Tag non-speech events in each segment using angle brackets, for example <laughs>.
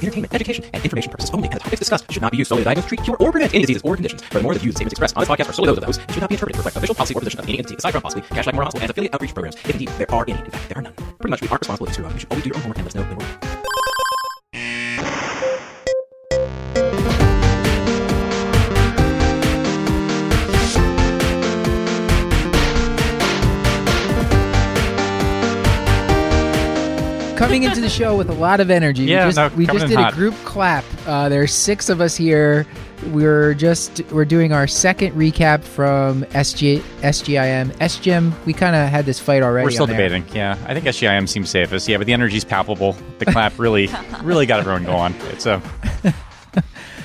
for entertainment, education, and information purposes only, and the topics discussed should not be used solely to diagnose, treat, cure, or prevent any diseases or conditions. Furthermore, the views and statements expressed on this podcast are solely those of those and should not be interpreted to reflect official policy or position of any entity aside from possibly Cashlack Memorial Hospital and affiliate outreach programs. If indeed there are any, in fact, there are none. Pretty much, we aren't responsible you screw up. You should always do your own homework and let us know when we're coming into the show with a lot of energy. Yeah, we just, no, we just did hot. a group clap. Uh, there's six of us here. We're just we're doing our second recap from SG SGIM SGIM. We kind of had this fight already. We're still there. debating. Yeah, I think SGIM seems safest. Yeah, but the energy's palpable. The clap really, <laughs> really got everyone going. It's a <laughs>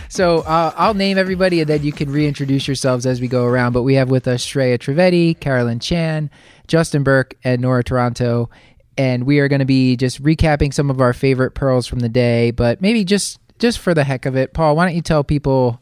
So uh, I'll name everybody, and then you can reintroduce yourselves as we go around. But we have with us Shreya Trivedi, Carolyn Chan, Justin Berk, and Nora Taranto, and we are going to be just recapping some of our favorite pearls from the day. But maybe just just for the heck of it, Paul, why don't you tell people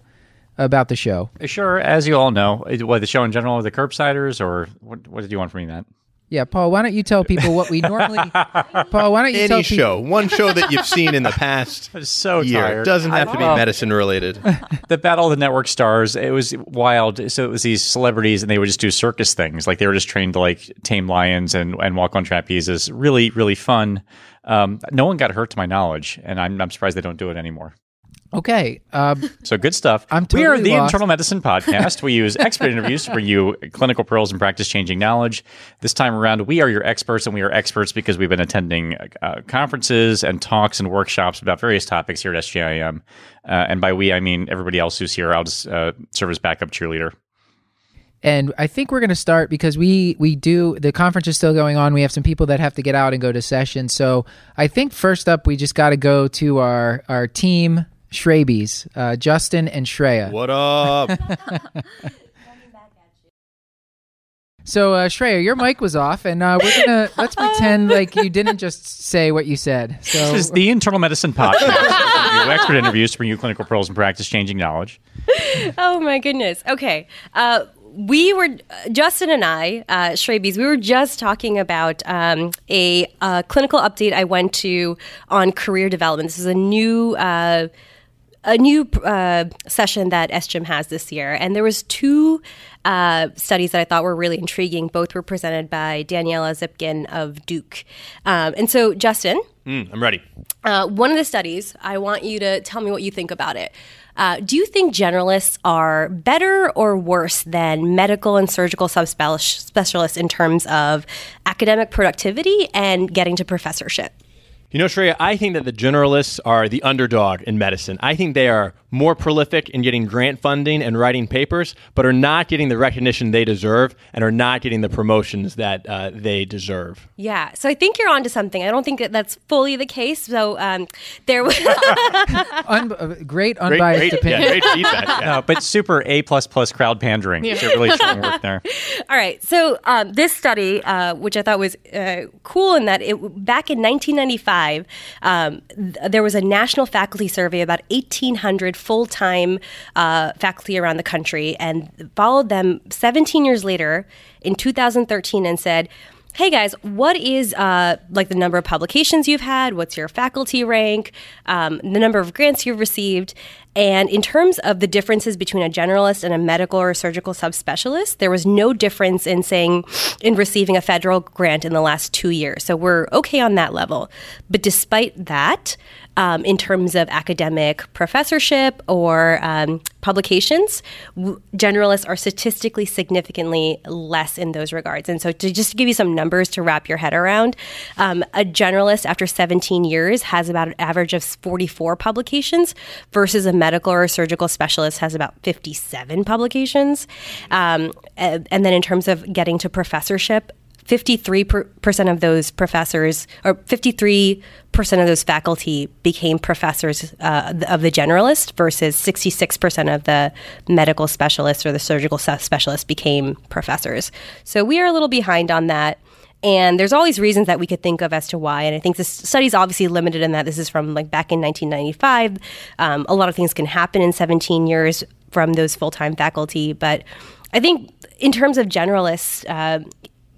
about the show? sure. As you all know, what the show in general, the curbsiders, or what? What did you want from me, Matt? Yeah, Paul, why don't you tell people what we normally? <laughs> Paul, why don't you tell Any people? show, one show that you've seen in the past <laughs> I'm so year tired. doesn't have to be medicine related. <laughs> the battle of the network stars it was wild so it was these celebrities and they would just do circus things like they were just trained to like tame lions and, and walk on trapezes really really fun um, no one got hurt to my knowledge and I'm, I'm surprised they don't do it anymore Okay, um, so good stuff. <laughs> I'm we are the lost. internal medicine podcast. We use <laughs> expert interviews to bring you clinical pearls and practice changing knowledge. This time around we are your experts and we are experts because we've been attending uh, conferences and talks and workshops about various topics here at sgim uh, and by we i mean everybody else who's here. I'll just uh, serve as backup cheerleader. And I think we're going to start because we we do the conference is still going on. We have some people that have to get out and go to sessions. So I think first up we just got to go to our our team Shrabies, uh, Justin and Shreya. what up? <laughs> So uh, Shreya, your mic was off, and uh, we're gonna let's pretend <laughs> like you didn't just say what you said. So This is the Internal Medicine Podcast. We expert interviews to bring you clinical pearls and practice changing knowledge. <laughs> Oh my goodness. Okay. Uh, we were Justin and I, uh, Shrabies. We were just talking about um, a uh, clinical update I went to on career development. This is a new. Uh, a new uh, session that SGIM has this year, and there was two uh, studies that I thought were really intriguing. Both were presented by Daniela Zipkin of Duke, um, and so Justin, Mm, I'm ready. uh, one of the studies, I want you to tell me what you think about it. Uh, do you think generalists are better or worse than medical and surgical subspecialists in terms of academic productivity and getting to professorship? You know, Shreya, I think that the generalists are the underdog in medicine. I think they are more prolific in getting grant funding and writing papers, but are not getting the recognition they deserve and are not getting the promotions that uh, they deserve. Yeah, so I think you're onto something. I don't think that that's fully the case. So um, there was. <laughs> un- uh, great Great, unbiased great, opinion. yeah, great feedback. yeah. <laughs> No, but super A plus plus crowd pandering. So really <laughs> showing work there. All right. So um, this study, uh, which I thought was uh, cool, in that it back in 1995, um, th- there was a national faculty survey about 1,800 full-time uh, faculty around the country, and followed them 17 years later in 2013, and said. Hey guys, what is uh, like the number of publications you've had? What's your faculty rank? Um, the number of grants you've received? And in terms of the differences between a generalist and a medical or surgical subspecialist, there was no difference in saying in receiving a federal grant in the last two years. So we're okay on that level. But despite that, um, in terms of academic professorship or um, publications, w- generalists are statistically significantly less in those regards. And so, to just give you some numbers to wrap your head around, um, a generalist after 17 years has about an average of 44 publications versus a medical or surgical specialist has about 57 publications. Um, and, and then, in terms of getting to professorship, 53% of those professors, or 53% of those faculty became professors uh, of the generalist versus 66% of the medical specialists or the surgical specialists became professors. So we are a little behind on that. And there's all these reasons that we could think of as to why. And I think this study is obviously limited in that this is from like back in 1995. Um, a lot of things can happen in 17 years from those full time faculty. But I think in terms of generalists, uh,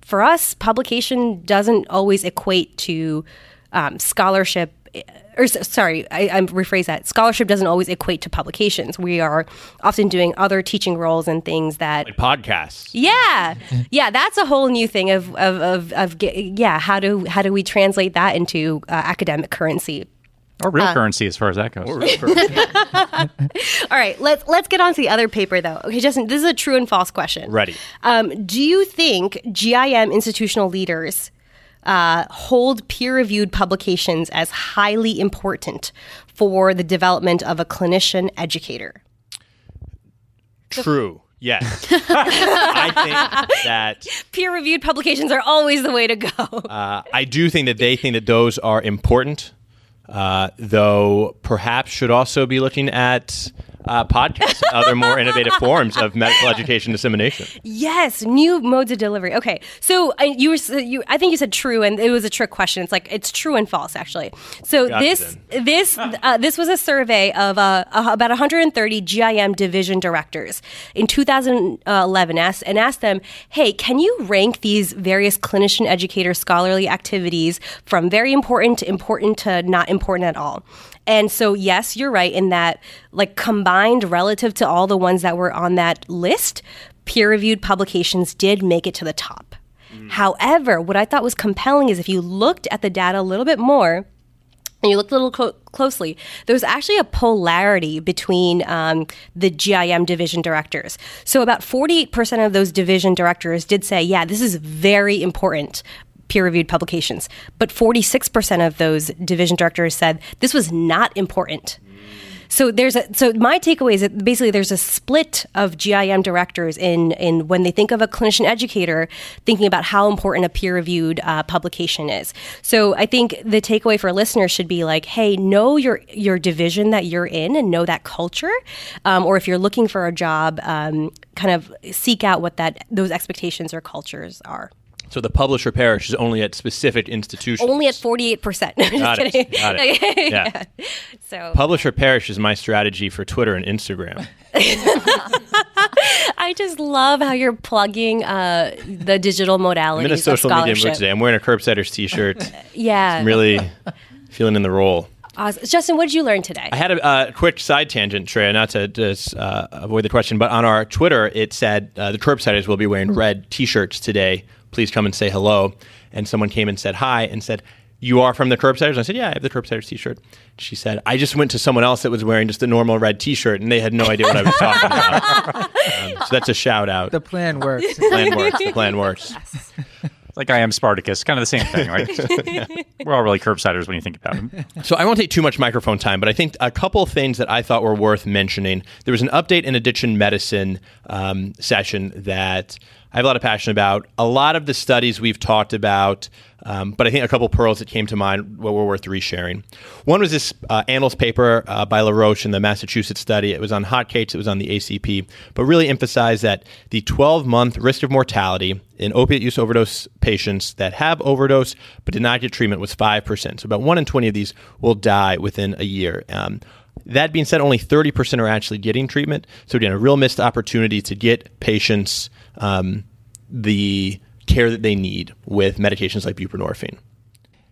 for us, publication doesn't always equate to um, scholarship or sorry, I, I rephrase that. Scholarship doesn't always equate to publications. We are often doing other teaching roles and things that Like podcasts. yeah, <laughs> yeah, that's a whole new thing of of of, of yeah. How do how do we translate that into uh, academic currency? Or Uh, real currency as far as that goes. <laughs> All right, let's let's get on to the other paper though. Okay, Justin, this is a true and false question. Ready. Um, do you think GIM institutional leaders uh, hold peer-reviewed publications as highly important for the development of a clinician educator? True. Yes. <laughs> I think that <laughs> Peer-reviewed publications are always the way to go. uh, I do think that they think that those are important, uh, though perhaps should also be looking at uh, podcasts and other more innovative forms of medical education dissemination. Yes, new modes of delivery. Okay, so uh, you were you. I think you said true, and it was a trick question. It's like it's true and false, actually. So Gotcha this this uh, this was a survey of uh, uh, about 130 GIM division directors in 2011, asked and asked them, "Hey, can you rank these various clinician educator scholarly activities from very important to important to not important at all?" And so, yes, you're right in that, like combined relative to all the ones that were on that list, peer reviewed publications did make it to the top. However, what I thought was compelling is if you looked at the data a little bit more, and you looked a little clo- closely, there was actually a polarity between um, the GIM division directors. So about 48% of those division directors did say, yeah, this is very important. Peer reviewed publications. But 46% of those division directors said this was not important. So there's a so my takeaway is that basically there's a split of GIM directors in in when they think of a clinician educator, thinking about how important a peer reviewed uh, publication is. So I think the takeaway for listeners should be like, hey, know your your division that you're in and know that culture, um, or if you're looking for a job, um, kind of seek out what that those expectations or cultures are. So the publisher parish is only at specific institutions. Only at forty eight percent. <laughs> Got it. Got it. <laughs> <laughs> Yeah. So Publisher parish is my strategy for Twitter and Instagram. I just love how you're plugging uh, the digital modalities I'm in a social media mood today. I'm wearing a Curbsiders t-shirt. Yeah, I'm really feeling in the role. Awesome. Justin, what did you learn today? I had a uh, quick side tangent, Trey, not to just uh, avoid the question, but on our Twitter, it said uh, the Curbsiders will be wearing red T-shirts today. Please come and say hello. And someone came and said hi and said, "You are from the Curbsiders?" I said, "Yeah, I have the Curbsiders T-shirt." She said, "I just went to someone else that was wearing just a normal red T-shirt, and they had no idea what I was talking about." <laughs> Um, so that's a shout out. The plan works. The plan works. The plan works. <laughs> Like I am Spartacus, kind of the same thing, right? <laughs> We're all really curbsiders when you think about it. So I won't take too much microphone time, but I think a couple things that I thought were worth mentioning. There was an update in addiction medicine um, session that I have a lot of passion about. A lot of the studies we've talked about, um, but I think a couple pearls that came to mind were, were worth resharing. One was this uh, Annals paper uh, by Larochelle in the Massachusetts study. It was on hot cakes, it was on the ACP, but really emphasized that the 12 month risk of mortality in opiate use overdose patients that have overdose but did not get treatment was 5%. So about 1 in 20 of these will die within a year. Um, that being said, only 30% are actually getting treatment. So, again, a real missed opportunity to get patients um, the care that they need with medications like buprenorphine.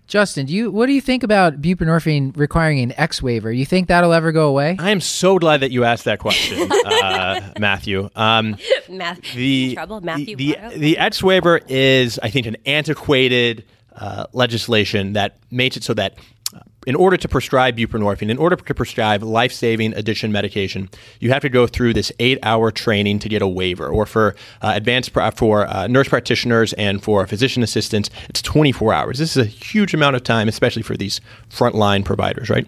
Justin, do you what do you think about buprenorphine requiring an X waiver? You think that'll ever go away? I am so glad that you asked that question, <laughs> uh, Matthew. Um, <laughs> Math the trouble, Matthew. the the, the X waiver is, I think, an antiquated uh, legislation that makes it so that. In order to prescribe buprenorphine, in order to prescribe life-saving addiction medication, you have to go through this eight-hour training to get a waiver. Or for uh, advanced pra- for uh, nurse practitioners and for physician assistants, it's 24 hours. This is a huge amount of time, especially for these frontline providers, right?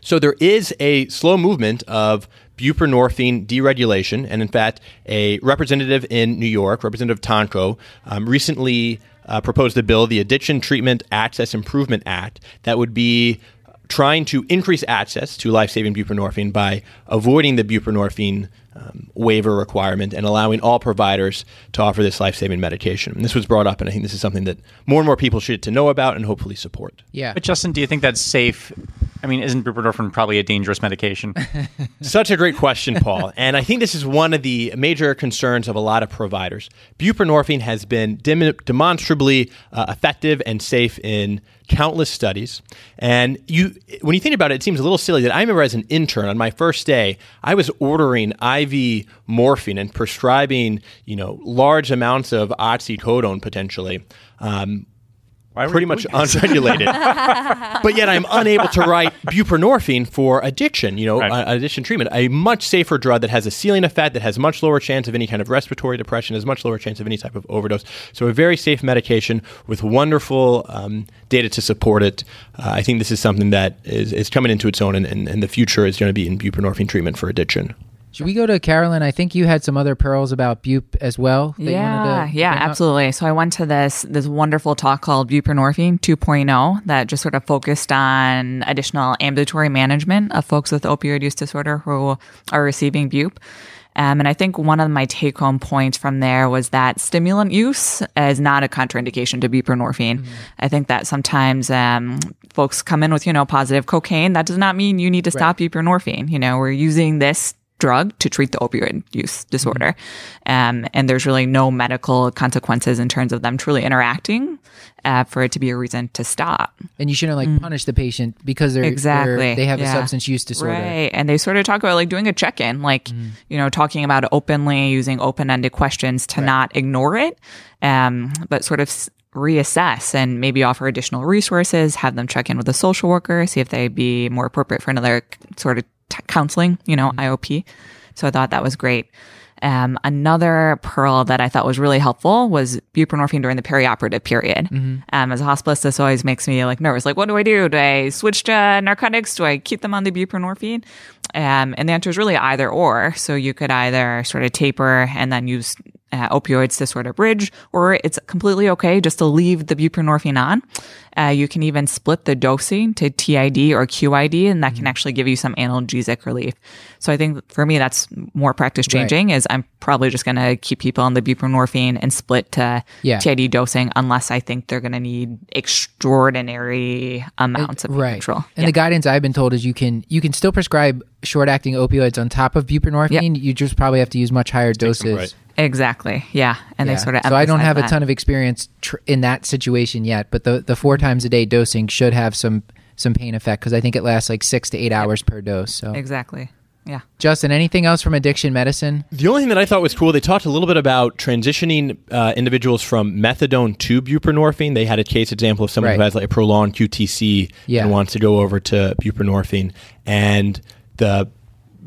So there is a slow movement of buprenorphine deregulation, and in fact, a representative in New York, Representative Tonko, um, recently uh, proposed a bill, the Addiction Treatment Access Improvement Act, that would be trying to increase access to life-saving buprenorphine by avoiding the buprenorphine um, waiver requirement and allowing all providers to offer this life-saving medication. And this was brought up, and I think this is something that more and more people should to know about and hopefully support. Yeah. But Justin, do you think that's safe I mean, isn't buprenorphine probably a dangerous medication? <laughs> Such a great question, Paul. <laughs> and I think this is one of the major concerns of a lot of providers. Buprenorphine has been dem- demonstrably uh, effective and safe in countless studies. And you, when you think about it, it seems a little silly that I remember as an intern on my first day, I was ordering IV morphine and prescribing, you know, large amounts of oxycodone potentially. Um, Why pretty much unregulated. <laughs> but yet I'm unable to write buprenorphine for addiction, you know, Right. uh, addiction treatment. A much safer drug that has a ceiling effect, that has much lower chance of any kind of respiratory depression, has much lower chance of any type of overdose. So a very safe medication with wonderful um, data to support it. Uh, I think this is something that is, is coming into its own, and, and, and the future is going to be in buprenorphine treatment for addiction. Should we go to Carolyn? I think you had some other pearls about bupe as well. that you Yeah, wanted to yeah, absolutely. So I went to this this wonderful talk called Buprenorphine 2.0 that just sort of focused on additional ambulatory management of folks with opioid use disorder who are receiving bupe. Um, and I think one of my take home points from there was that stimulant use is not a contraindication to buprenorphine. I think that sometimes um, folks come in with, you know, positive cocaine. That does not mean you need to stop buprenorphine. You know, we're using this drug to treat the opioid use disorder. Um, and there's really no medical consequences in terms of them truly interacting uh, for it to be a reason to stop. And you shouldn't like punish the patient because they're they're- Mm. Exactly. they have a substance use disorder. Right. And they sort of talk about like doing a check in, like, you know, talking about it openly, using open ended questions to not ignore it, um, but sort of s- reassess and maybe offer additional resources, have them check in with a social worker, see if they'd be more appropriate for another sort of t- counseling, you know, IOP. So I thought that was great. Um, another pearl that I thought was really helpful was buprenorphine during the perioperative period. Um, as a hospitalist, this always makes me like nervous. Like, what do I do? Do I switch to narcotics? Do I keep them on the buprenorphine? Um, and the answer is really either or. So you could either sort of taper and then use uh, opioids to sort of bridge, or it's completely okay just to leave the buprenorphine on. Uh, you can even split the dosing to TID or QID, and that can actually give you some analgesic relief. So I think for me, that's more practice changing. Is I'm probably just going to keep people on the buprenorphine and split to Yeah. TID dosing, unless I think they're going to need extraordinary amounts of right. control. And the guidance I've been told is you can you can still prescribe short acting opioids on top of buprenorphine. You just probably have to use much higher doses. right. Exactly. Yeah. And Yeah. they sort of so I don't emphasize have a ton of experience tr- in that situation yet, but the the four times a day dosing should have some some pain effect because I think it lasts like six to eight hours per dose. So Exactly. Yeah. Justin, anything else from addiction medicine? The only thing that I thought was cool, they talked a little bit about transitioning uh, individuals from methadone to buprenorphine. They had a case example of someone who has like a prolonged QTC Yeah. and wants to go over to buprenorphine. And the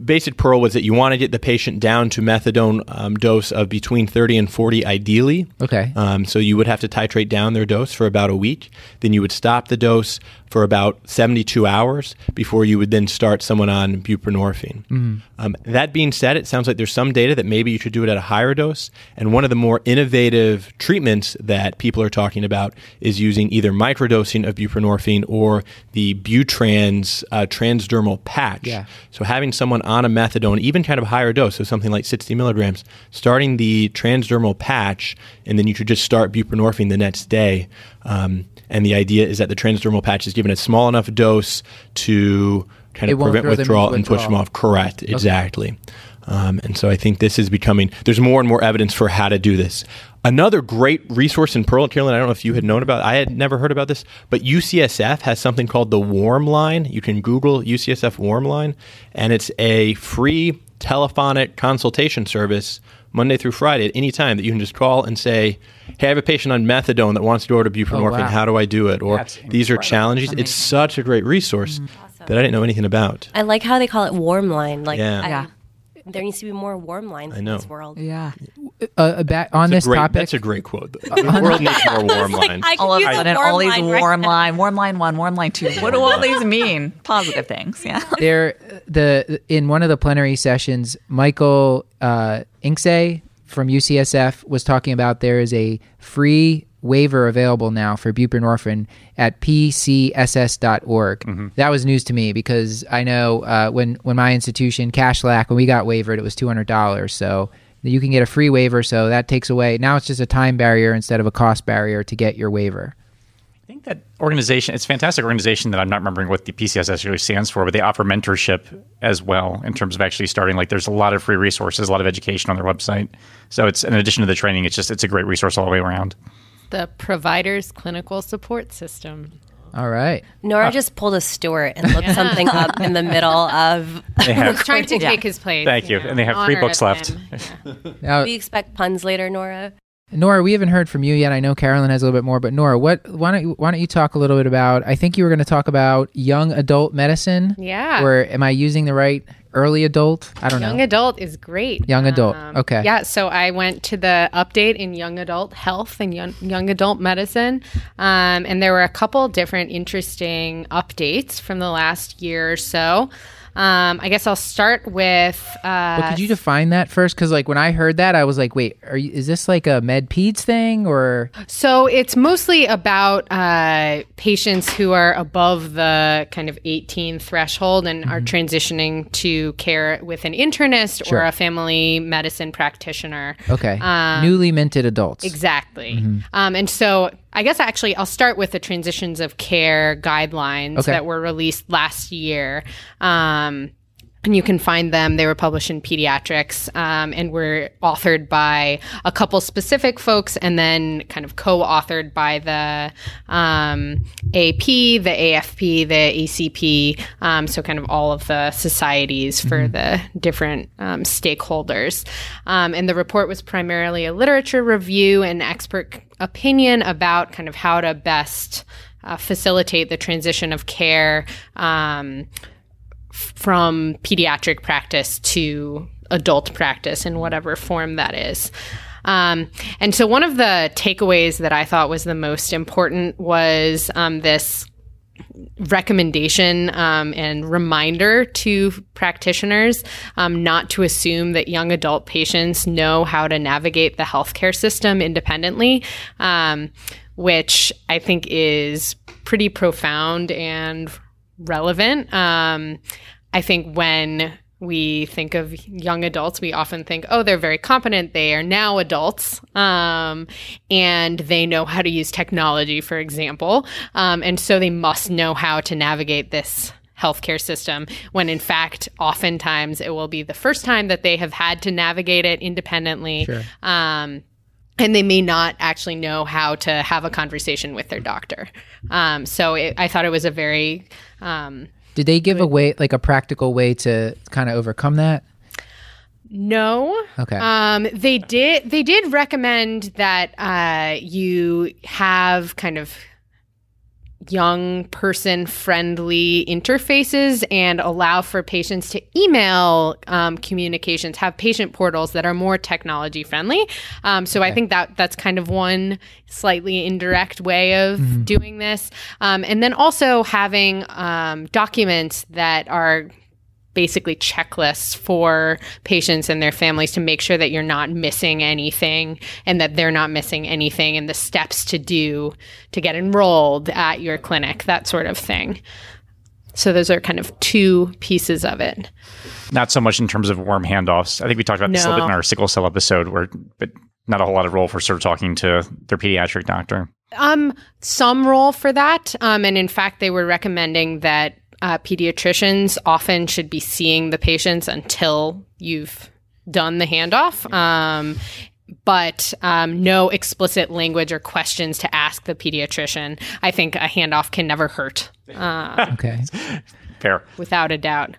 basic pearl was that you want to get the patient down to methadone um, dose of between 30 and 40 ideally. Okay. Um, so you would have to titrate down their dose for about a week. Then you would stop the dose for about 72 hours before you would then start someone on buprenorphine. Um, that being said, it sounds like there's some data that maybe you should do it at a higher dose. And one of the more innovative treatments that people are talking about is using either microdosing of buprenorphine or the Butrans uh, transdermal patch. Yeah. So having someone on a methadone, even kind of higher dose, so something like 60 milligrams, starting the transdermal patch, and then you should just start buprenorphine the next day. Um, and the idea is that the transdermal patch is given a small enough dose to kind of prevent withdrawal and push them off. Correct, exactly. Um, and so I think this is becoming, there's more and more evidence for how to do this. Another great resource in Pearl, Carolyn, I don't know if you had known about I had never heard about this, but UCSF has something called the Warm Line. You can Google UCSF Warm Line, and it's a free telephonic consultation service Monday through Friday at any time that you can just call and say, Hey, I have a patient on methadone that wants to go to buprenorphine. Oh, wow. How do I do it? Or That's these are incredible. challenges. It's such a great resource mm-hmm. that I didn't know anything about. I like how they call it warm line. Like, Yeah. I- Yeah. There needs to be more warm lines in know. this world. Yeah. Uh, about, on That's this great, topic, That's a great quote. <laughs> The world needs more <laughs> warm lines. I All of could a sudden, all these line right warm now. line, warm line one, warm line two. What do all these <laughs> mean? Positive things. Yeah. there the in one of the plenary sessions michael uh Inksay from ucsf was talking about there is a free waiver available now for buprenorphine at pcss.org that was news to me because i know uh, when when my institution cashlack when we got waivered it was $200 so you can get a free waiver so that takes away now it's just a time barrier instead of a cost barrier to get your waiver I think that organization, it's a fantastic organization that I'm not remembering what the PCS actually stands for, but they offer mentorship as well in terms of actually starting. Like there's a lot of free resources, a lot of education on their website. So it's in addition to the training, it's just it's a great resource all the way around. The provider's clinical support system. All right. Nora uh, just pulled a Stuart and looked something up in the middle of. They have, <laughs> Trying to take his place. Thank you. know, And they have three books left. him. <laughs> Now, we expect puns later, Nora. Nora, we haven't heard from you yet. I know Carolyn has a little bit more, but Nora, what? Why don't you, why don't you talk a little bit about? I think you were going to talk about young adult medicine. Yeah. Or am I using the right early adult? I don't Young know. Young adult is great. Um, Young adult. Okay. Yeah. So I went to the update in young adult health and young, young adult medicine. Um, and there were a couple different interesting updates from the last year or so. Um, I guess I'll start with. Uh, Well, could you define that first? Because like when I heard that, I was like, wait, are you, is this like a med peds thing or? So it's mostly about uh, patients who are above the kind of 18 threshold and are transitioning to care with an internist Sure. or a family medicine practitioner. Okay. Um, Newly minted adults. Exactly. Um, and so I guess actually I'll start with the transitions of care guidelines Okay. that were released last year. Um, and you can find them. They were published in Pediatrics um, and were authored by a couple specific folks and then kind of co authored by the um, AP, the AFP, the ACP. Um, so, kind of all of the societies for the different um, stakeholders. Um, and the report was primarily a literature review and expert opinion about kind of how to best uh, facilitate the transition of care. Um, from pediatric practice to adult practice in whatever form that is. Um, and so, one of the takeaways that I thought was the most important was um, this recommendation um, and reminder to practitioners um, not to assume that young adult patients know how to navigate the healthcare system independently, um, which I think is pretty profound and relevant. Um, I think when we think of young adults, we often think, oh, they're very competent. They are now adults um, and they know how to use technology, for example. Um, and so they must know how to navigate this healthcare system when in fact oftentimes it will be the first time that they have had to navigate it independently um, and they may not actually know how to have a conversation with their doctor um, so it, i thought it was a very um, Did they give a way, like a practical way to kind of overcome that? No. Okay. Um, they did. They did recommend that uh, you have kind of young person friendly interfaces and allow for patients to email um, communications have patient portals that are more technology friendly um, so i think that that's kind of one slightly indirect way of doing this. Um, and then also having um, documents that are basically checklists for patients and their families to make sure that you're not missing anything and that they're not missing anything and the steps to do to get enrolled at your clinic, that sort of thing. So those are kind of two pieces of it. Not so much in terms of warm handoffs. I think we talked about this a little bit in our sickle cell episode, where but not a whole lot of role for sort of talking to their pediatric doctor. Um, some role for that. Um, and in fact, they were recommending that uh, pediatricians often should be seeing the patients until you've done the handoff. Um, but um, no explicit language or questions to ask the pediatrician. I think a handoff can never hurt, uh, Okay. Fair. without a doubt.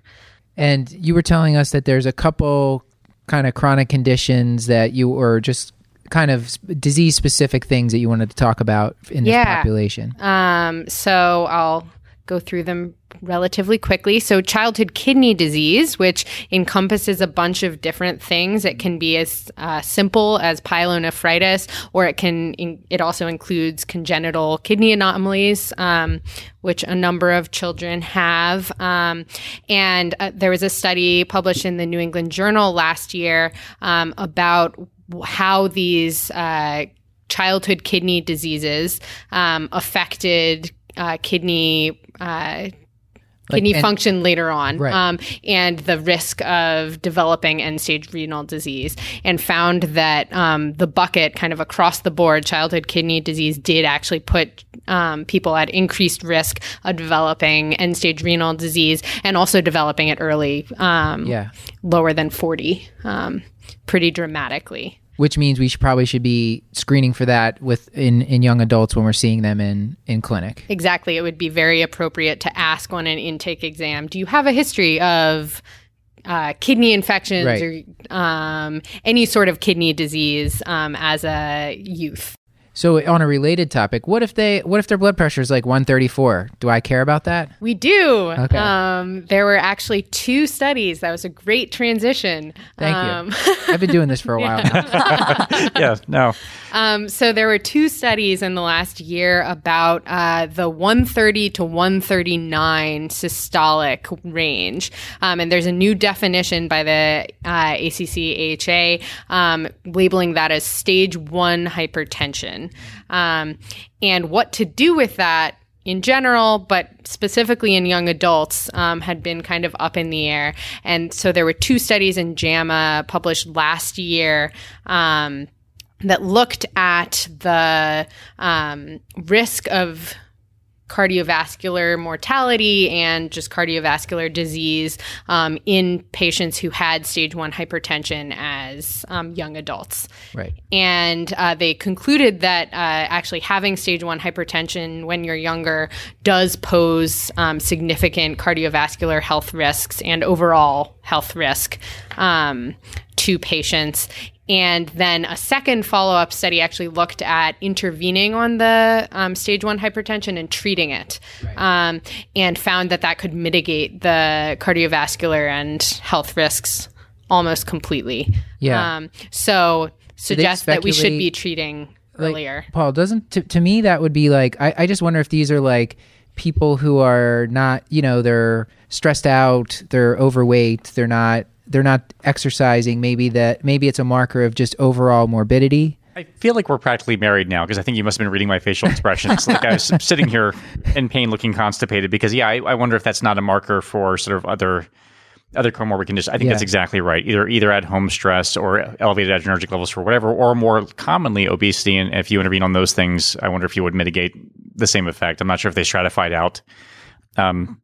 And you were telling us that there's a couple kind of chronic conditions that you were just kind of disease specific things that you wanted to talk about in this Yeah. population. Um, so I'll go through them relatively quickly. So, childhood kidney disease, which encompasses a bunch of different things. It can be as uh, simple as pyelonephritis, or it can in, it also includes congenital kidney anomalies, um, which a number of children have. Um, and uh, there was a study published in the New England Journal last year um, about how these uh, childhood kidney diseases um, affected uh, kidney uh, Like, kidney and- function later on, Right. um, and the risk of developing end stage renal disease, and found that um, the bucket, kind of across the board, childhood kidney disease did actually put um, people at increased risk of developing end stage renal disease and also developing it early, um, Yeah. lower than 40, um, pretty dramatically. Which means we should probably should be screening for that with in, in young adults when we're seeing them in, in clinic. Exactly. It would be very appropriate to ask on an intake exam Do you have a history of uh, kidney infections Right. or um, any sort of kidney disease um, as a youth? So on a related topic, what if they what if their blood pressure is like 134? Do I care about that? We do. Okay. Um, there were actually two studies. That was a great transition. Thank Um, you. <laughs> I've been doing this for a <laughs> while now. <laughs> yeah, no. Um, so there were two studies in the last year about uh, the 130 to 139 systolic range, um, and there's a new definition by the uh, ACC AHA um, labeling that as stage one hypertension, um, and what to do with that. In general, but specifically in young adults, um, had been kind of up in the air. And so there were two studies in JAMA published last year um, that looked at the um, risk of cardiovascular mortality and just cardiovascular disease um, in patients who had stage one hypertension as um, young adults. Right. And uh, they concluded that uh, actually having stage one hypertension when you're younger does pose um, significant cardiovascular health risks and overall health risk um, to patients. And then a second follow up study actually looked at intervening on the um, stage one hypertension and treating it, um, and found that that could mitigate the cardiovascular and health risks almost completely. Yeah. Um, so suggest that we should be treating Like, earlier. Paul, doesn't to, to me that would be like I, I just wonder if these are like people who are not you know they're stressed out, they're overweight, they're not they're not exercising. Maybe that maybe it's a marker of just overall morbidity. I feel like we're practically married now because I think you must have been reading my facial expressions. <laughs> like I was sitting here in pain, looking constipated. Because yeah, I, I wonder if that's not a marker for sort of other other comorbid conditions. I think Yeah. that's exactly right. Either either at home stress or elevated adrenergic levels for whatever, or more commonly obesity. And if you intervene on those things, I wonder if you would mitigate the same effect. I'm not sure if they stratified out um,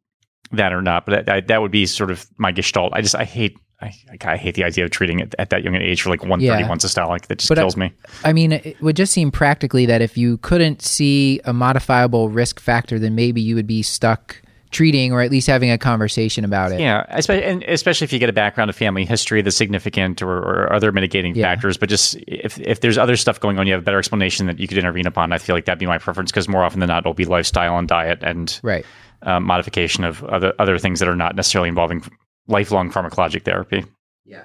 that or not, but that, that would be sort of my gestalt. I just I hate. I, I hate the idea of treating it at that young an age for like 131 systolic. That just But I- kills me. I mean, it would just seem practically that if you couldn't see a modifiable risk factor, then maybe you would be stuck treating or at least having a conversation about it. Yeah, especially, and especially if you get a background of family history the significant or, or other mitigating Yeah. factors. But just if, if there's other stuff going on, you have a better explanation that you could intervene upon. I feel like that'd be my preference because more often than not, it'll be lifestyle and diet and Right. um, modification of other other things that are not necessarily involving lifelong pharmacologic therapy. Yeah,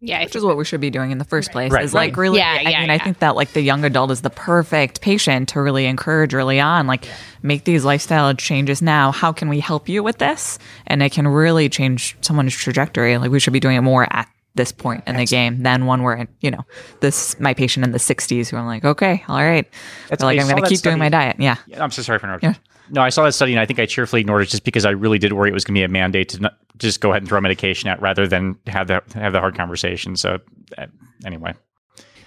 Yeah, which is what we should be doing in the first place. Right, is like really, Yeah, I yeah, mean, I think that like the young adult is the perfect patient to really encourage early on. Like, make these lifestyle changes now. How can we help you with this? And it can really change someone's trajectory. Like, we should be doing it more at this point in the game than when we're, you know, this my patient in the 60s who I'm like, okay, all right, That's- like I I'm going to that keep doing my diet. Yeah. Yeah, I'm so sorry for interrupting. No, I saw that study and I think I cheerfully ignored it just because I really did worry it was going to be a mandate to not, just go ahead and throw medication out rather than have the have the hard conversation. So uh, anyway,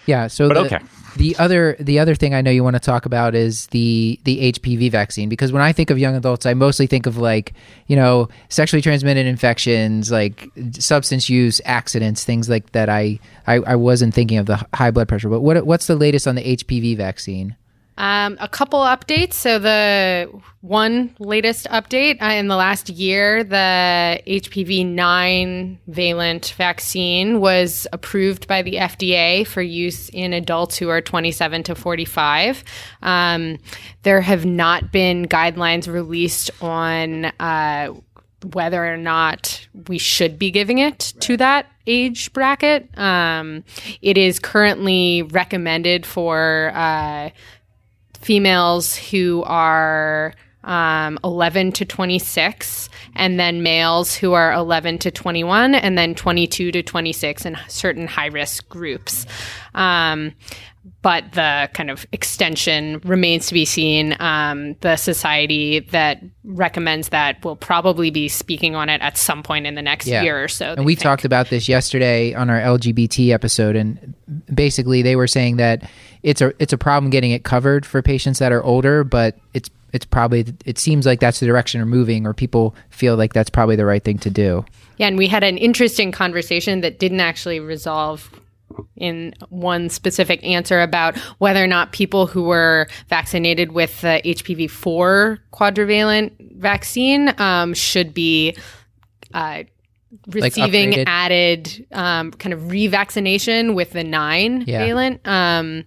Yeah. So But the, okay. the other the other thing I know you want to talk about is the the HPV vaccine because when I think of young adults, I mostly think of like you know sexually transmitted infections, like substance use, accidents, things like that. I I, I wasn't thinking of the high blood pressure. But what what's the latest on the HPV vaccine? Um, a couple updates. So the one latest update uh, in the last year, the HPV nine valent vaccine was approved by the FDA for use in adults who are 27 to 45. Um, there have not been guidelines released on. Uh, whether or not we should be giving it to that age bracket. Um, it is currently recommended for uh, females who are um, 11 to 26, and then males who are 11 to 21, and then 22 to 26 in certain high risk groups. Um, but the kind of extension remains to be seen. Um, the society that recommends that will probably be speaking on it at some point in the next Yeah. year or so. and we talked about this yesterday on our LGBT episode, and basically they were saying that it's a it's a problem getting it covered for patients that are older, but it's it's probably it seems like that's the direction we're moving, or people feel like that's probably the right thing to do. Yeah, and we had an interesting conversation that didn't actually resolve in one specific answer about whether or not people who were vaccinated with the HPV 4 quadrivalent vaccine um, should be uh, receiving upgraded? added um, kind of revaccination with the 9 Yeah. valent. Um,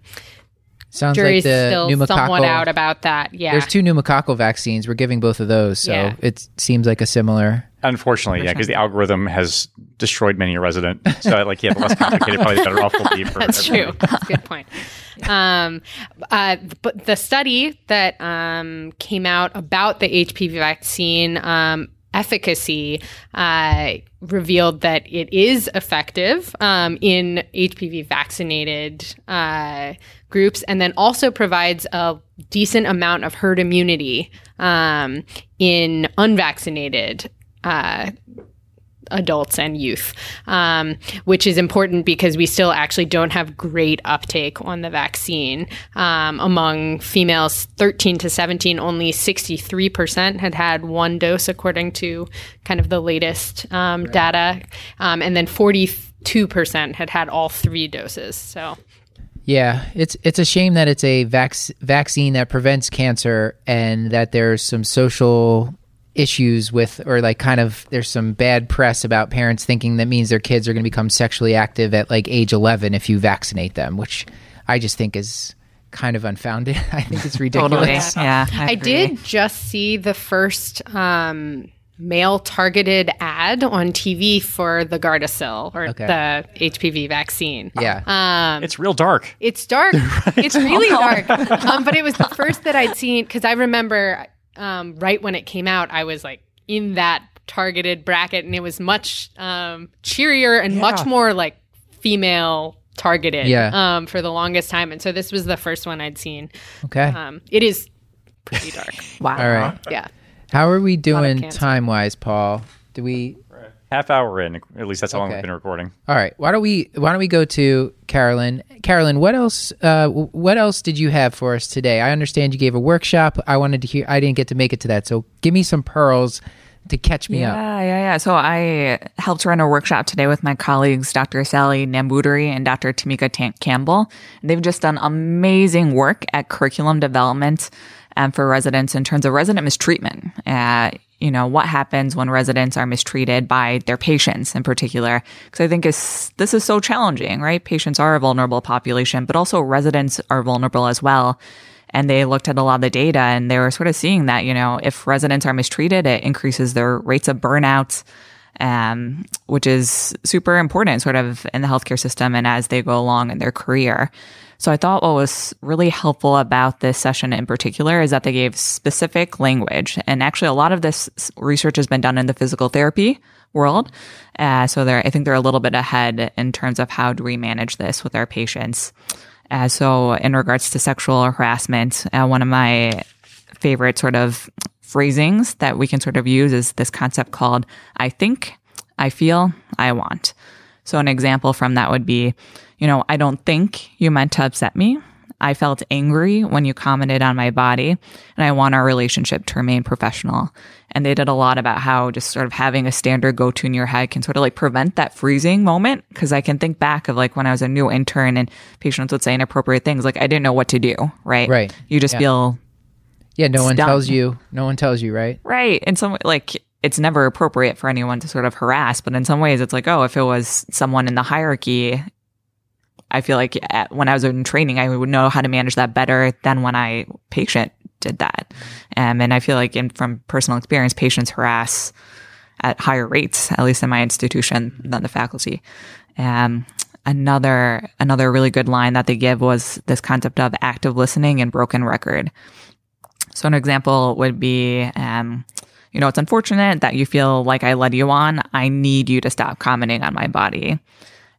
Sounds jury's like the still pneumococcal. somewhat out about that. Yeah. There's two pneumococcal vaccines. We're giving both of those, so Yeah. it seems like a similar. Unfortunately, yeah, because the algorithm has destroyed many a resident. So, like, yeah, the less complicated, probably the better off will be for That's everybody. true. That's a good point. Um, uh, but the study that um, came out about the HPV vaccine um, efficacy uh, revealed that it is effective um, in HPV vaccinated uh, groups, and then also provides a decent amount of herd immunity um, in unvaccinated. Uh, adults and youth, um, which is important because we still actually don't have great uptake on the vaccine. Um, among females 13 to 17, only 63% had had one dose, according to kind of the latest um, data. Um, and then 42% had had all three doses. So, Yeah, it's it's a shame that it's a vac- vaccine that prevents cancer and that there's some social issues with or like kind of there's some bad press about parents thinking that means their kids are going to become sexually active at like age 11 if you vaccinate them, which I just think is kind of unfounded. <laughs> I think it's ridiculous. Totally. Yeah. I agree. did just see the first um, male targeted ad on TV for the Gardasil or Okay. the HPV vaccine. Yeah. Um, It's real dark. It's dark. <laughs> It's really <laughs> dark. Um, but it was the first that I'd seen because I remember um, right when it came out, I was like in that targeted bracket, and it was much um, cheerier and much more like female targeted Yeah. um, for the longest time. And so this was the first one I'd seen. Okay. Um, it is pretty dark. <laughs> Wow. All right. yeah. How are we doing time wise, Paul? Do we Half hour in, at least that's how long we've been recording. All right. Why don't we why don't we go to Carolyn? Carolyn, what else uh what else did you have for us today? I understand you gave a workshop. I wanted to hear I didn't get to make it to that. So give me some pearls to catch me up. Yeah, yeah, yeah. So I helped run a workshop today with my colleagues, Dr. Sally Nambuderi and Dr. Tamika Tan- Campbell. They've just done amazing work at curriculum development um, for residents in terms of resident mistreatment. Uh, you know, what happens when residents are mistreated by their patients in particular. Because I think is, this is so challenging, right? Patients are a vulnerable population, but also residents are vulnerable as well and they looked at a lot of the data and they were sort of seeing that you know if residents are mistreated it increases their rates of burnout um, which is super important sort of in the healthcare system and as they go along in their career. So i thought what was really helpful about this session in particular is that they gave specific language. And actually a lot of this research has been done in the physical therapy world. Uh, so i think they're a little bit ahead in terms of how do we manage this with our patients. Uh, so, in regards to sexual harassment, uh, one of my favorite sort of phrasings that we can sort of use is this concept called I think, I feel, I want. So, an example from that would be, you know, I don't think you meant to upset me. I felt angry when you commented on my body, and I want our relationship to remain professional. And they did a lot about how just sort of having a standard go to in your head can sort of like prevent that freezing moment. Cause I can think back of like when I was a new intern and patients would say inappropriate things, like I didn't know what to do, right? Right. You just Yeah. feel Yeah, no one done. tells you. No one tells you, right? Right. In some way, like it's never appropriate for anyone to sort of harass, but in some ways, it's like, oh, if it was someone in the hierarchy, I feel like at, when I was in training, I would know how to manage that better than when I patient did that. Um, and I feel like in, from personal experience, patients harass at higher rates, at least in my institution, than the faculty. Um, another another really good line that they give was this concept of active listening and broken record. So an example would be, um, you know, it's unfortunate that you feel like I led you on. I need you to stop commenting on my body.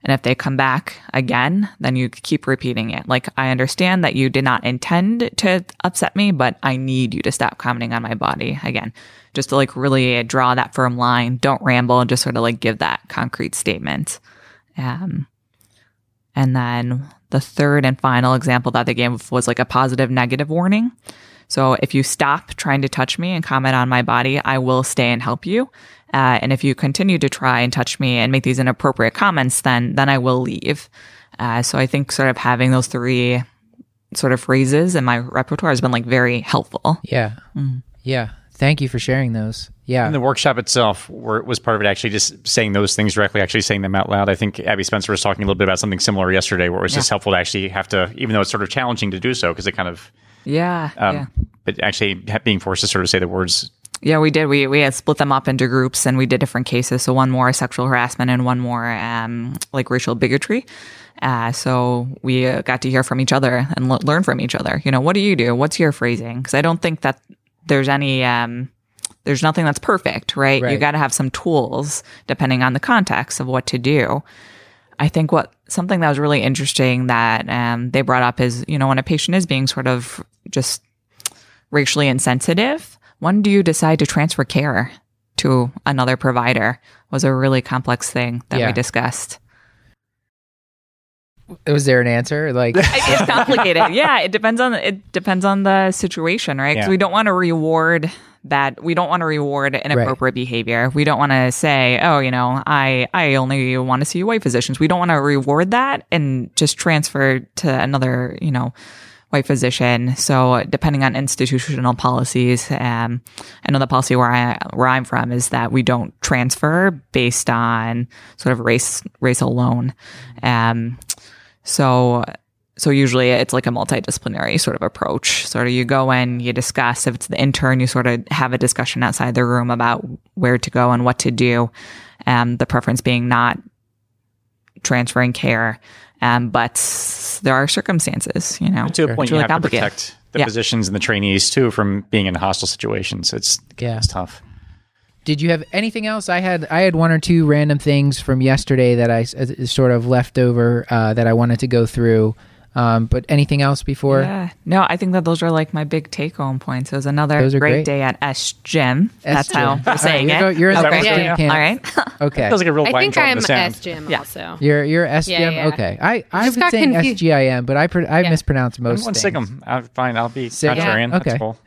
And if they come back again, then you keep repeating it. Like, I understand that you did not intend to upset me, but I need you to stop commenting on my body again. Just to like really draw that firm line. Don't ramble and just sort of like give that concrete statement. Um, and then the third and final example that they gave was like a positive negative warning. So if you stop trying to touch me and comment on my body, I will stay and help you. Uh, and if you continue to try and touch me and make these inappropriate comments, then then I will leave. Uh, so I think sort of having those three sort of phrases in my repertoire has been like very helpful. Yeah. Yeah. Thank you for sharing those. Yeah. And the workshop itself were, was part of it actually just saying those things directly, actually saying them out loud. I think Abby Spencer was talking a little bit about something similar yesterday where it was just helpful to actually have to, even though it's sort of challenging to do so because it kind of, Yeah. um, yeah. but actually being forced to sort of say the words. Yeah, we did. We we had split them up into groups, and we did different cases. So one more sexual harassment, and one more um, like racial bigotry. Uh, so we uh, got to hear from each other and l- learn from each other. You know, what do you do? What's your phrasing? Because I don't think that there's any. Um, there's nothing that's perfect, right? You got to have some tools depending on the context of what to do. I think what something that was really interesting that um, they brought up is, you know, when a patient is being sort of just racially insensitive, when do you decide to transfer care to another provider? Was a really complex thing that Yeah. we discussed. Was there an answer? Like, It's complicated. <laughs> yeah, it depends on it depends on the situation, right? Because Yeah. we don't want to reward that. We don't want to reward inappropriate behavior. We don't want to say, "Oh, you know, I I only want to see white physicians." We don't want to reward that and just transfer to another, you know, white physician. So depending on institutional policies, um, I know the policy where I where I'm from is that we don't transfer based on sort of race race alone. Um, so so usually it's like a multidisciplinary sort of approach. Sort of you go in, you discuss. If it's the intern, you sort of have a discussion outside the room about where to go and what to do. Um, the preference being not transferring care. Um, but there are circumstances, you know, To a point, it's you really have to protect the Yeah. physicians and the trainees too from being in hostile situations. It's, Yeah. it's tough. did you have anything else? I had I had one or two random things from yesterday that I s- uh, sort of left over uh, that I wanted to go through. Um, but anything else before? Yeah. No, I think that those are like my big take home points. It was another great, great. day at S Gym. That's how All we're right, saying <laughs> you're it. you're in the okay. S Gym yeah. All right. <laughs> Okay. Feels like a real I wide think drop in I'm the sound. S Gym Yeah. also. You're you're SGM. Yeah, yeah. Okay. I I've just been saying confused. SGIM, but I pr- I Yeah. mispronounced most One things. I'm fine. I'll be Sigum. contrarian. Yeah. Okay. That's cool.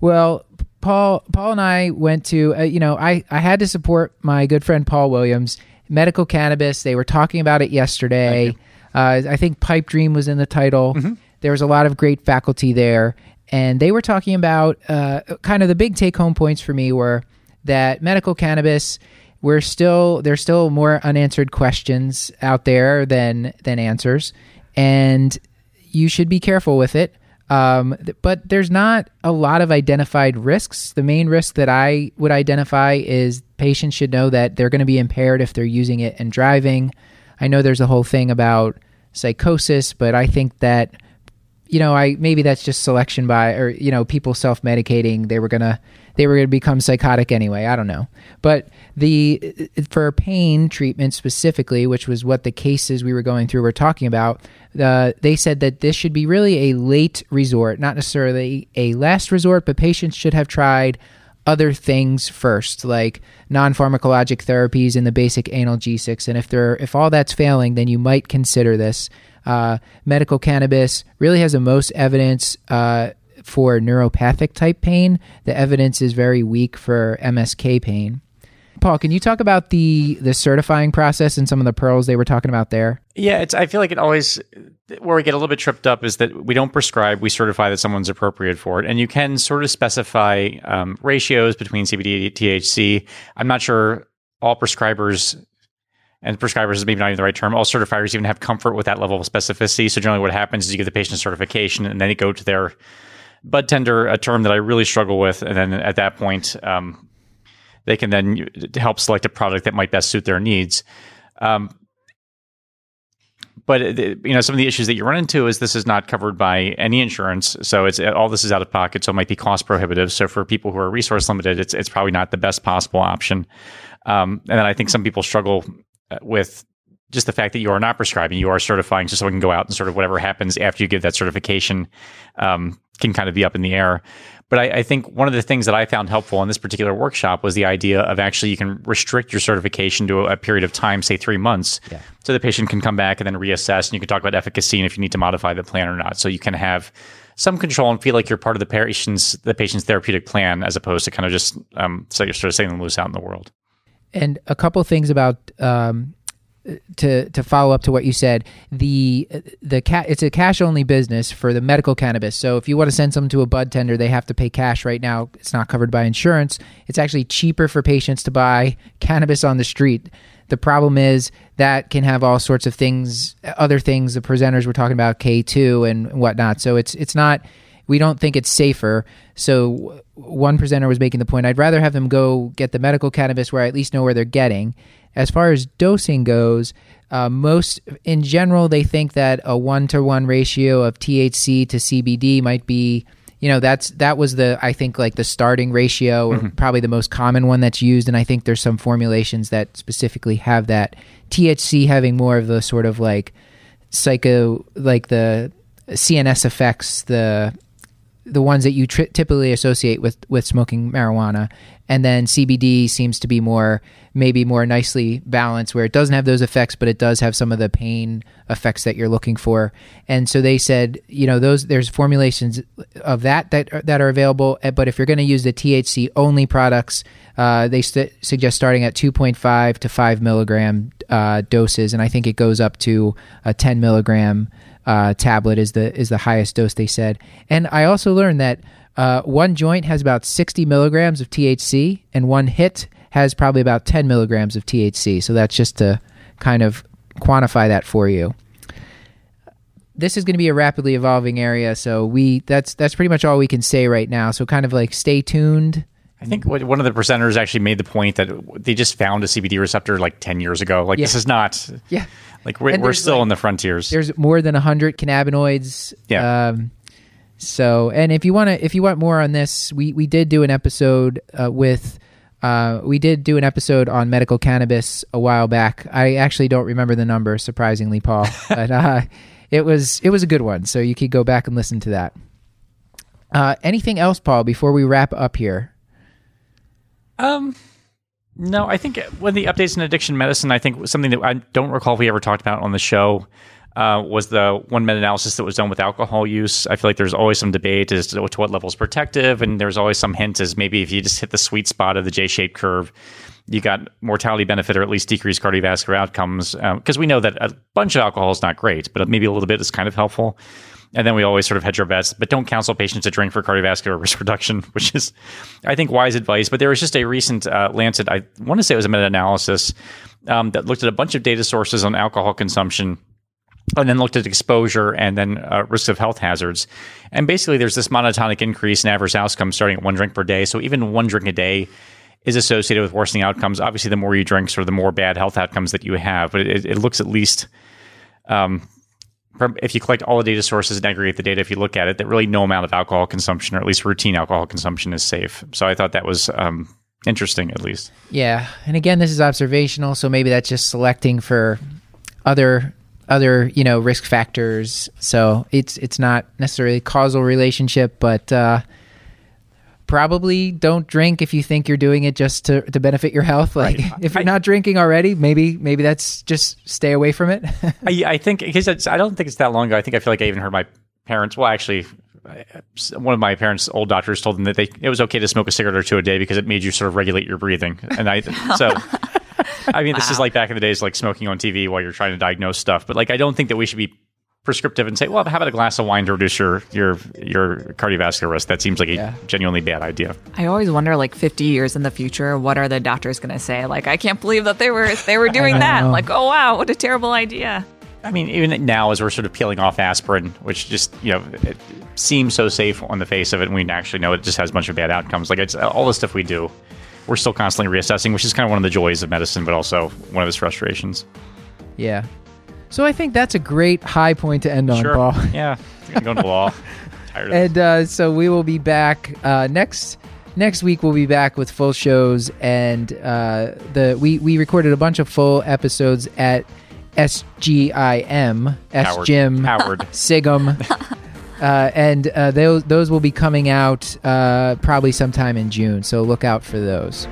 Well, Paul, Paul and I went to, uh, you know, I, I had to support my good friend Paul Williams, medical cannabis. They were talking about it yesterday. Uh, I think Pipe Dream was in the title. There was a lot of great faculty there, and they were talking about uh, kind of the big take home points for me were that medical cannabis. We're still there's still more unanswered questions out there than than answers, and you should be careful with it. Um, but there's not a lot of identified risks. The main risk that I would identify is patients should know that they're going to be impaired if they're using it and driving. I know there's a whole thing about psychosis, but I think that you know, I maybe that's just selection by or you know, people self-medicating, they were going to they were going to become psychotic anyway, I don't know. But the for pain treatment specifically, which was what the cases we were going through were talking about, uh, they said that this should be really a late resort, not necessarily a last resort, but patients should have tried other things first, like non-pharmacologic therapies and the basic analgesics. And if they're if all that's failing, then you might consider this. Uh, medical cannabis really has the most evidence uh, for neuropathic type pain. The evidence is very weak for MSK pain. Paul, can you talk about the the certifying process and some of the pearls they were talking about there? Yeah, it's. I feel like it always where we get a little bit tripped up is that we don't prescribe; we certify that someone's appropriate for it, and you can sort of specify um, ratios between CBD and THC. I'm not sure all prescribers and prescribers is maybe not even the right term. All certifiers even have comfort with that level of specificity. So generally, what happens is you give the patient certification, and then they go to their bud tender, a term that I really struggle with, and then at that point, um, they can then help select a product that might best suit their needs. Um, but uh, you know some of the issues that you run into is this is not covered by any insurance. So it's all this is out of pocket so it might be cost prohibitive. So for people who are resource limited it's it's probably not the best possible option. Um, and then i think some people struggle uh, with just the fact that you are not prescribing, you are certifying, so someone can go out and sort of whatever happens after you give that certification um, can kind of be up in the air. But I, I, think one of the things that I found helpful in this particular workshop was the idea of actually you can restrict your certification to a, a period of time, say three months, Yeah. so the patient can come back and then reassess, and you can talk about efficacy and if you need to modify the plan or not. So you can have some control and feel like you're part of the patient's the patient's therapeutic plan as opposed to kind of just um, so you're sort of setting them loose out in the world. And a couple things about um, to to follow up to what you said. The the cat it's a cash only business for the medical cannabis. So if you want to send someone to a bud tender, they have to pay cash right now. It's not covered by insurance. It's actually cheaper for patients to buy <laughs> cannabis on the street. The problem is that can have all sorts of things, other things. The presenters were talking about K two and whatnot. So it's it's not. We don't think it's safer. So one presenter was making the point. I'd rather have them go get the medical cannabis where I at least know where they're getting. As far as dosing goes, uh, most in general they think that a one to one ratio of THC to CBD might be you know that's that was the i think like the starting ratio or probably the most common one that's used and i think there's some formulations that specifically have that thc having more of the sort of like psycho like the cns effects the the ones that you tri- typically associate with with smoking marijuana and then CBD seems to be more maybe more nicely balanced where it doesn't have those effects but it does have some of the pain effects that you're looking for. And so they said you know those there's formulations of that that are, that are available. Eh, but if you're going to use the THC only products uh, they st- suggest starting at 2.5 to 5 milligram uh, doses. And I think it goes up to a 10 milligram uh, tablet is the is the highest dose they said. And I also learned that uh, one joint has about 60 milligrams of THC, and one hit has probably about 10 milligrams of THC. So that's just to kind of quantify that for you. This is going to be a rapidly evolving area, so we that's that's pretty much all we can say right now. So kind of like stay tuned. I think one of the presenters actually made the point that they just found a CBD receptor like 10 years ago. Like, this is not, Yeah. like, we're, we're still like- in the frontiers. There's more than 100 cannabinoids. Yeah. Um, so, and if you want to, if you want more on this, we, we did do an episode uh, with, uh, we did do an episode on medical cannabis a while back. I actually don't remember the number, surprisingly, Paul, <laughs> but uh, it was it was a good one. So you could go back and listen to that. Uh, anything else, Paul, before we wrap up here? Um, no, I think when the updates in addiction medicine, I think something that I don't recall if we ever talked about on the show uh, was the one meta analysis that was done with alcohol use. I feel like there's always some debate as to, what level is protective, and there's always some hint as maybe if you just hit the sweet spot of the J-shaped curve, you got mortality benefit or at least decreased cardiovascular outcomes. Because we know that a bunch of alcohol is not great, but maybe a little bit is kind of helpful. And then we always sort of hedge our bets, but don't counsel patients to drink for cardiovascular <laughs> risk reduction, which is, I think, wise advice. But there was just a recent uh, Lancet, I want to say it was a meta analysis um, that looked at a bunch of data sources on alcohol consumption and then looked at exposure and then uh, risks of health hazards. And basically, there's this monotonic increase in adverse outcomes starting at one drink per day. So even one drink a day is associated with worsening outcomes. Obviously, the more you drink, sort of the more bad health outcomes that you have. But it, it looks at least, um, if you collect all the data sources and aggregate the data, if you look at it, that really no amount of alcohol consumption, or at least routine alcohol consumption, is safe. So I thought that was um, interesting, at least. Yeah, and again, this is observational, so maybe that's just selecting for other other you know risk factors. So it's it's not necessarily a causal relationship, but uh, probably don't drink if you think you're doing it just to, to benefit your health. Like if you're not drinking already, maybe maybe that's just stay away from it. <laughs> I, I think because I don't think it's that long ago. I think I feel like I even heard my parents. Well, actually, one of my parents' old doctors told them that they it was okay to smoke a cigarette or two a day because it made you sort of regulate your breathing. And I so. <laughs> I mean, this is like back in the days, like smoking on TV while you're trying to diagnose stuff. But like, I don't think that we should be prescriptive and say, "Well, how about a glass of wine to reduce your your your cardiovascular risk?" That seems like a Yeah. genuinely bad idea. I always wonder, like, 50 years in the future, what are the doctors going to say? Like, I can't believe that they were they were <laughs> doing that. know. Like, oh wow, what a terrible idea. I mean, even now, as we're sort of peeling off aspirin, which just you know it seems so safe on the face of it, and we actually know it just has a bunch of bad outcomes. Like it's all the stuff we do, we're still constantly reassessing, which is kind of one of the joys of medicine, but also one of its frustrations. yeah. So I think that's a great high point to end on, Paul. yeah, <laughs> I'm going to law. Tired of and uh, so we will be back uh, next next week. We'll be back with full shows, and uh, the we we recorded a bunch of full episodes at S G I M S Howard. Jim Howard. Sigum. <laughs> Uh, and uh, those those will be coming out uh, probably sometime in June, so look out for those.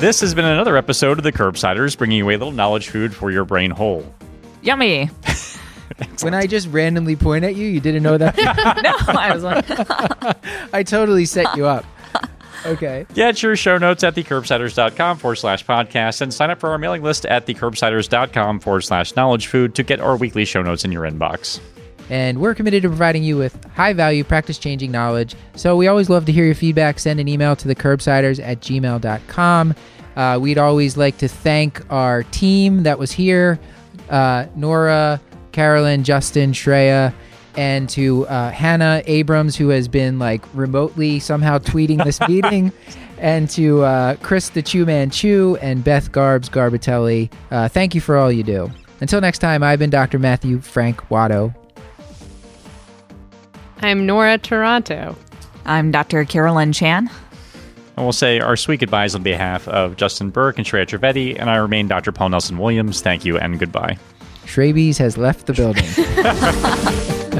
This has been another episode of the Curbsiders, bringing you a little knowledge food for your brain hole. Yummy. <laughs> When I just randomly point at you, you didn't know that. <laughs> no, I was like, <laughs> I totally set you up. Okay. Get your show notes at thecurbsiders.com forward slash podcast and sign up for our mailing list at thecurbsiders.com forward slash knowledge food to get our weekly show notes in your inbox. And we're committed to providing you with high value, practice changing knowledge. So we always love to hear your feedback. Send an email to the curbsiders at gmail.com. Uh, we'd always like to thank our team that was here uh, Nora, Carolyn, Justin, Shreya, and to uh, Hannah Abrams, who has been like remotely somehow tweeting this <laughs> meeting. And to uh, Chris the Chew Man Chew and Beth Garbs Garbitelli, uh, thank you for all you do. Until next time, I've been Dr. Matthew Frank Watto. I'm Nora Taranto. I'm Dr. Carolyn Chan. And we'll say our sweet goodbyes on behalf of Justin Berk and Shreya Trivedi, and I remain Dr. Paul Nelson Williams. Thank you and goodbye. Schrabies has left the building. <laughs>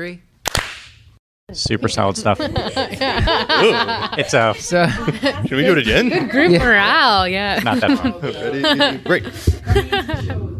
three. Super solid stuff. <laughs> it's uh, So, Should we do it again? Group morale, yeah. not that fun. <laughs> Ready? Great. <laughs>